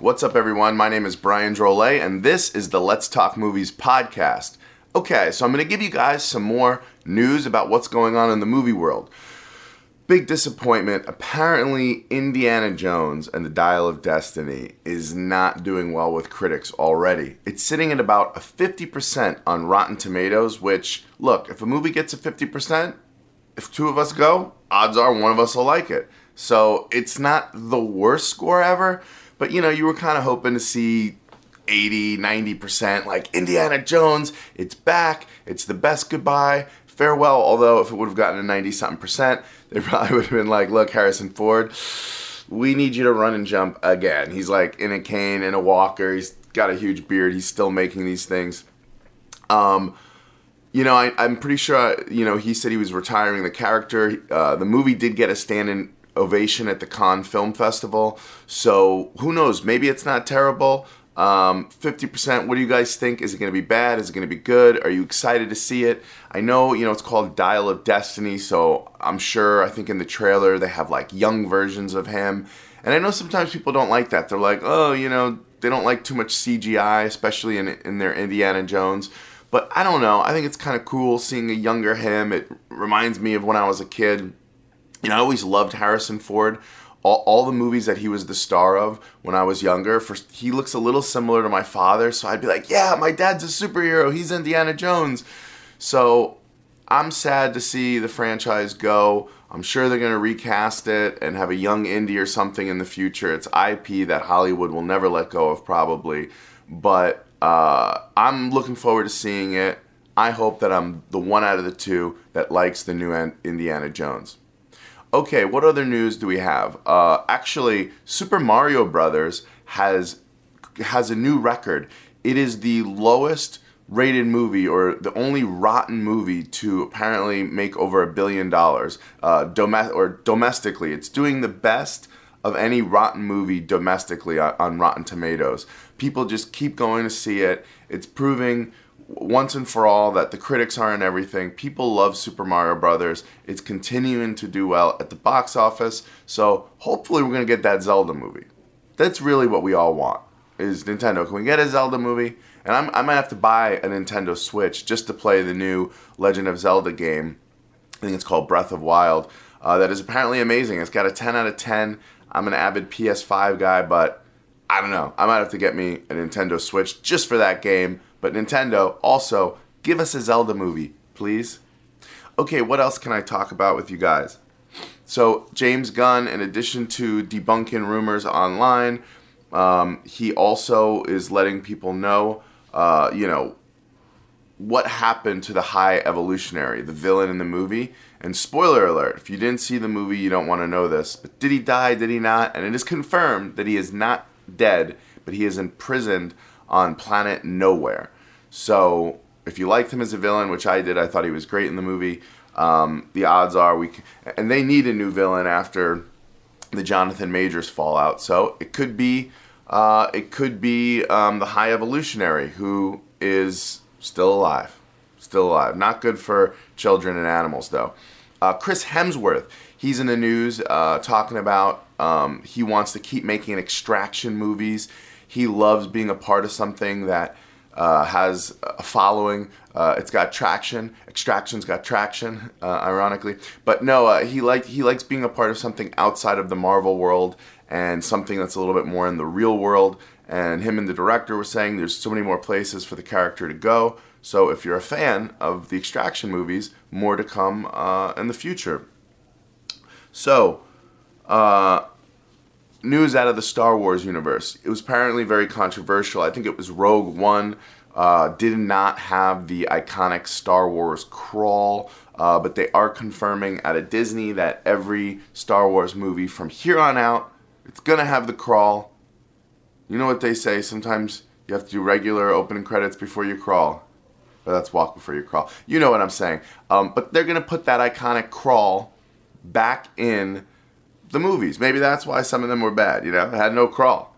What's up, everyone? My name is Brian Drolet, and this is the Let's Talk Movies podcast. Okay, so I'm going to give you guys some more news about what's going on in the movie world. Big disappointment. Apparently, Indiana Jones and the Dial of Destiny is not doing well with critics already. It's sitting at about a 50% on Rotten Tomatoes, which, look, if a movie gets a 50%, if two of us go, odds are one of us will like it. So it's not the worst score ever but you know, you were kind of hoping to see 80, 90%, like Indiana Jones, it's back, it's the best goodbye, farewell. Although, if it would have gotten a 90 something percent, they probably would have been like, look, Harrison Ford, we need you to run and jump again. He's like in a cane, in a walker, he's got a huge beard, he's still making these things. Um, you know, I, am pretty sure, you know, he said he was retiring the character. Uh, the movie did get a stand in ovation at the Cannes Film Festival. So who knows? Maybe it's not terrible. Um, 50%, what do you guys think? Is it going to be bad? Is it going to be good? Are you excited to see it? I know, you know, it's called Dial of Destiny, so I'm sure, I think in the trailer they have like young versions of him. And I know sometimes people don't like that. They're like, oh, you know, they don't like too much CGI, especially in, in their Indiana Jones. But I don't know. I think it's kind of cool seeing a younger him. It reminds me of when I was a kid you know, I always loved Harrison Ford. All, all, the movies that he was the star of when I was younger, for, he looks a little similar to my father. So I'd be like, yeah, my dad's a superhero. He's Indiana Jones. So I'm sad to see the franchise go. I'm sure they're going to recast it and have a young Indy or something in the future. It's IP that Hollywood will never let go of, probably. But uh, I'm looking forward to seeing it. I hope that I'm the one out of the two that likes the new Indiana Jones. Okay, what other news do we have? Uh, actually, Super Mario Brothers has has a new record. It is the lowest rated movie or the only rotten movie to apparently make over a billion dollars uh, dom- or domestically. It's doing the best of any rotten movie domestically on, on Rotten Tomatoes. People just keep going to see it. It's proving once and for all that the critics aren't everything. People love Super Mario Brothers. It's continuing to do well at the box office. So hopefully we're gonna get that Zelda movie. That's really what we all want. Is Nintendo? Can we get a Zelda movie? And I'm, i might have to buy a Nintendo Switch just to play the new Legend of Zelda game. I think it's called Breath of Wild. Uh, that is apparently amazing. It's got a 10 out of 10. I'm an avid PS5 guy, but I don't know. I might have to get me a Nintendo Switch just for that game. But Nintendo, also, give us a Zelda movie, please. Okay, what else can I talk about with you guys? So, James Gunn, in addition to debunking rumors online, um, he also is letting people know, uh, you know, what happened to the High Evolutionary, the villain in the movie. And spoiler alert, if you didn't see the movie, you don't want to know this. But did he die? Did he not? And it is confirmed that he is not dead, but he is imprisoned on planet Knowhere. So if you liked him as a villain, which I did, I thought he was great in the movie. Um, the odds are we, and they need a new villain after the Jonathan Majors fallout. So it could be, uh, it could be um, the High Evolutionary who is still alive, still alive. Not good for children and animals though. Uh, Chris Hemsworth, he's in the news uh, talking about um, he wants to keep making extraction movies. He loves being a part of something that uh, has a following. Uh, it's got traction. Extraction's got traction, uh, ironically. But no, uh, he like he likes being a part of something outside of the Marvel world and something that's a little bit more in the real world. And him and the director were saying there's so many more places for the character to go. So if you're a fan of the Extraction movies, more to come uh, in the future. So, uh, news out of the Star Wars universe. It was apparently very controversial. I think it was Rogue One uh, did not have the iconic Star Wars crawl, uh, but they are confirming out of Disney that every Star Wars movie from here on out, it's gonna have the crawl. You know what they say? Sometimes you have to do regular opening credits before you crawl. But that's walk before you crawl. You know what I'm saying. Um, but they're gonna put that iconic crawl back in the movies. Maybe that's why some of them were bad. You know, it had no crawl.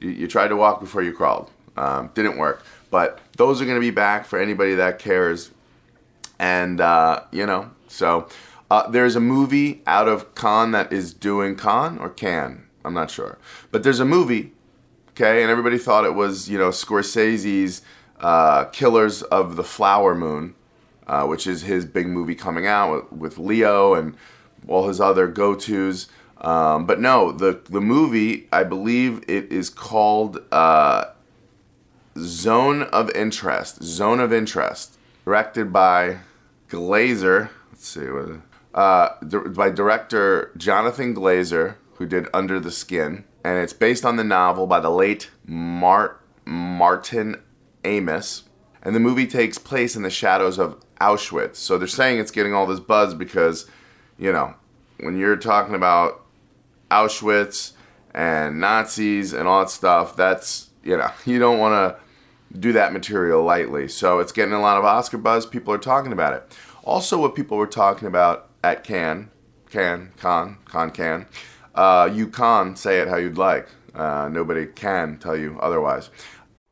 You, you tried to walk before you crawled. Um, didn't work. But those are going to be back for anybody that cares. And, uh, you know, so uh, there's a movie out of Cannes that is doing Cannes or Can. I'm not sure. But there's a movie, okay, and everybody thought it was, you know, Scorsese's uh, Killers of the Flower Moon, uh, which is his big movie coming out with, with Leo and all his other go tos. Um, but no, the the movie I believe it is called uh, Zone of Interest. Zone of Interest, directed by Glazer. Let's see, uh, by director Jonathan Glazer, who did Under the Skin, and it's based on the novel by the late Mart Martin Amis. And the movie takes place in the shadows of Auschwitz. So they're saying it's getting all this buzz because, you know, when you're talking about Auschwitz and Nazis and all that stuff, that's, you know, you don't want to do that material lightly. So it's getting a lot of Oscar buzz. People are talking about it. Also, what people were talking about at Cannes, Can, Con, Con, Can, uh, you can say it how you'd like. Uh, nobody can tell you otherwise.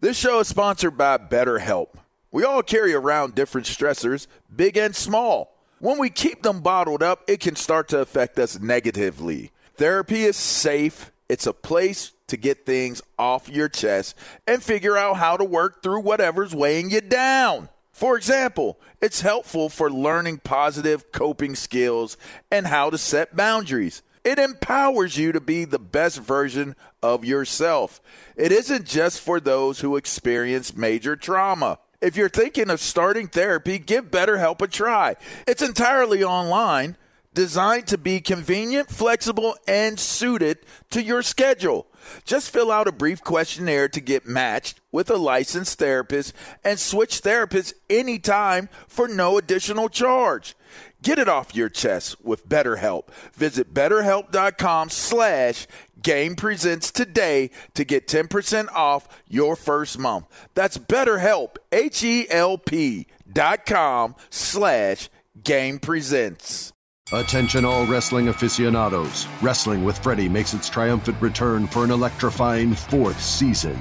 This show is sponsored by BetterHelp. We all carry around different stressors, big and small. When we keep them bottled up, it can start to affect us negatively. Therapy is safe, it's a place to get things off your chest and figure out how to work through whatever's weighing you down. For example, it's helpful for learning positive coping skills and how to set boundaries. It empowers you to be the best version of yourself. It isn't just for those who experience major trauma. If you're thinking of starting therapy, give BetterHelp a try. It's entirely online, designed to be convenient, flexible, and suited to your schedule. Just fill out a brief questionnaire to get matched with a licensed therapist and switch therapists anytime for no additional charge. Get it off your chest with BetterHelp. Visit betterhelp.com slash Game Presents today to get 10% off your first month. That's BetterHelp, H-E-L-P dot com slash Game Presents. Attention, all wrestling aficionados. Wrestling with Freddie makes its triumphant return for an electrifying fourth season.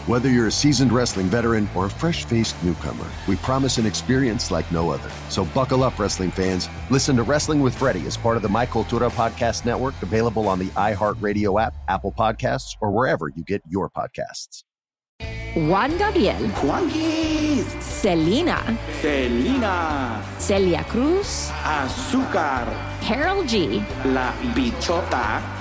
Whether you're a seasoned wrestling veteran or a fresh faced newcomer, we promise an experience like no other. So buckle up, wrestling fans. Listen to Wrestling with Freddie as part of the My Cultura Podcast Network, available on the iHeartRadio app, Apple Podcasts, or wherever you get your podcasts. Juan Gabriel, Juanquis, Selena, Selena, Celia Cruz, Azúcar, Karol G, La Bichota,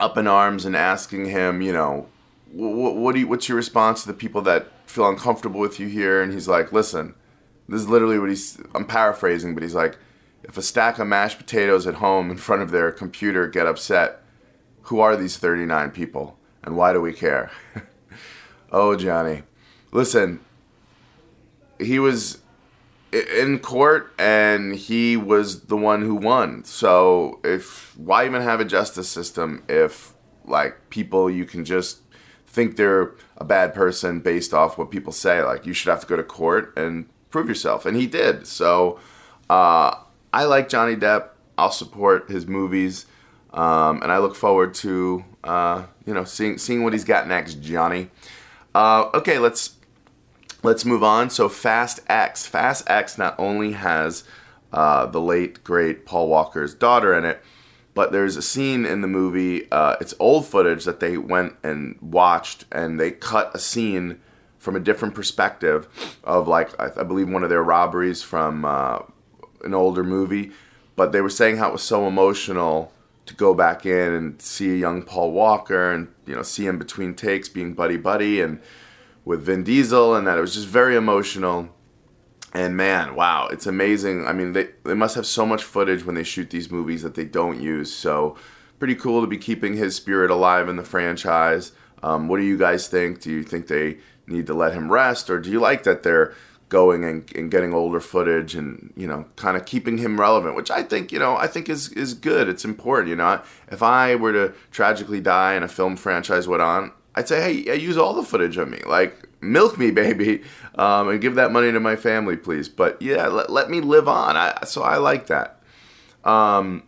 up in arms and asking him, you know, what, what do you, what's your response to the people that feel uncomfortable with you here? And he's like, listen, this is literally what he's. I'm paraphrasing, but he's like, if a stack of mashed potatoes at home in front of their computer get upset, who are these 39 people, and why do we care? oh, Johnny, listen. He was in court and he was the one who won. So if why even have a justice system if like people you can just think they're a bad person based off what people say like you should have to go to court and prove yourself and he did. So uh, I like Johnny Depp. I'll support his movies. Um, and I look forward to uh, you know seeing seeing what he's got next, Johnny. Uh, okay, let's let's move on. So Fast X. Fast X not only has uh, the late great Paul Walker's daughter in it, but there's a scene in the movie. Uh, it's old footage that they went and watched, and they cut a scene from a different perspective of like I, I believe one of their robberies from uh, an older movie. But they were saying how it was so emotional to go back in and see a young Paul Walker and you know see him between takes being buddy buddy and with Vin Diesel and that it was just very emotional. And man, wow, it's amazing. I mean, they, they must have so much footage when they shoot these movies that they don't use. So, pretty cool to be keeping his spirit alive in the franchise. Um, what do you guys think? Do you think they need to let him rest, or do you like that they're going and, and getting older footage and you know kind of keeping him relevant? Which I think you know I think is is good. It's important. You know, if I were to tragically die and a film franchise went on, I'd say, hey, use all the footage of me. Like, milk me, baby, um, and give that money to my family, please. But yeah, let, let me live on. I, so I like that. Um,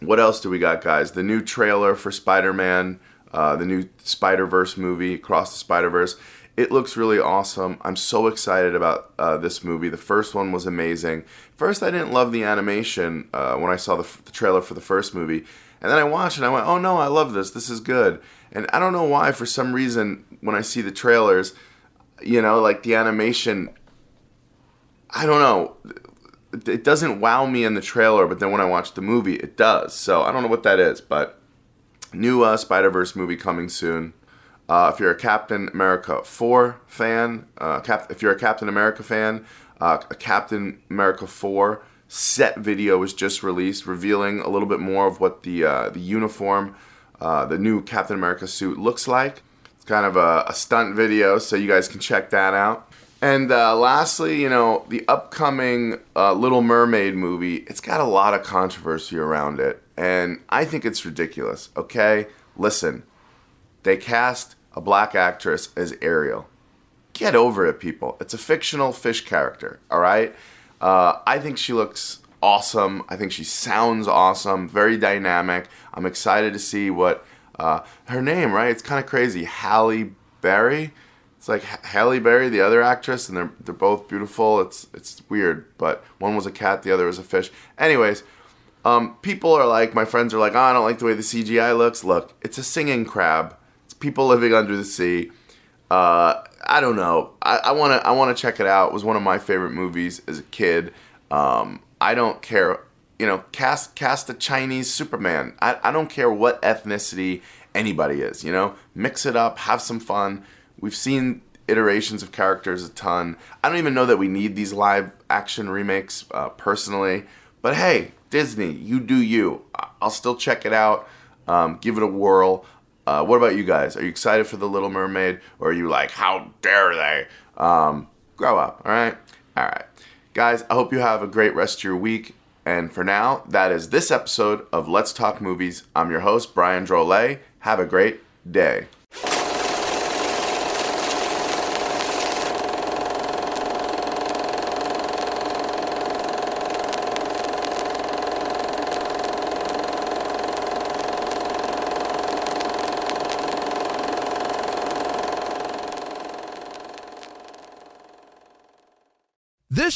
what else do we got, guys? The new trailer for Spider Man, uh, the new Spider Verse movie, Across the Spider Verse. It looks really awesome. I'm so excited about uh, this movie. The first one was amazing. First, I didn't love the animation uh, when I saw the, the trailer for the first movie. And then I watched it and I went, oh no, I love this. This is good. And I don't know why, for some reason, when I see the trailers, you know, like the animation, I don't know, it doesn't wow me in the trailer, but then when I watch the movie, it does. So I don't know what that is, but new uh, Spider Verse movie coming soon. Uh, if you're a Captain America 4 fan, uh, Cap- if you're a Captain America fan, uh, a Captain America 4 set video was just released, revealing a little bit more of what the uh, the uniform, uh, the new Captain America suit looks like. It's kind of a, a stunt video, so you guys can check that out. And uh, lastly, you know, the upcoming uh, Little Mermaid movie, it's got a lot of controversy around it. And I think it's ridiculous, okay? Listen, they cast a black actress as Ariel. Get over it, people. It's a fictional fish character, all right? Uh, I think she looks awesome. I think she sounds awesome. Very dynamic. I'm excited to see what uh, her name. Right? It's kind of crazy. Halle Bailey. It's like Halle Berry, the other actress, and they're they're both beautiful. It's it's weird, but one was a cat, the other was a fish. Anyways, um, people are like, my friends are like, oh, I don't like the way the CGI looks. Look, it's a singing crab. It's people living under the sea. Uh, I don't know. I want to I want to check it out. It was one of my favorite movies as a kid. Um, I don't care. You know, cast cast a Chinese Superman. I, I don't care what ethnicity anybody is. You know, mix it up, have some fun. We've seen iterations of characters a ton. I don't even know that we need these live action remakes uh, personally. But hey, Disney, you do you. I'll still check it out. Um, give it a whirl. Uh, what about you guys? Are you excited for The Little Mermaid? Or are you like, how dare they? Um, grow up, all right? All right. Guys, I hope you have a great rest of your week. And for now, that is this episode of Let's Talk Movies. I'm your host, Brian Drolet. Have a great day. This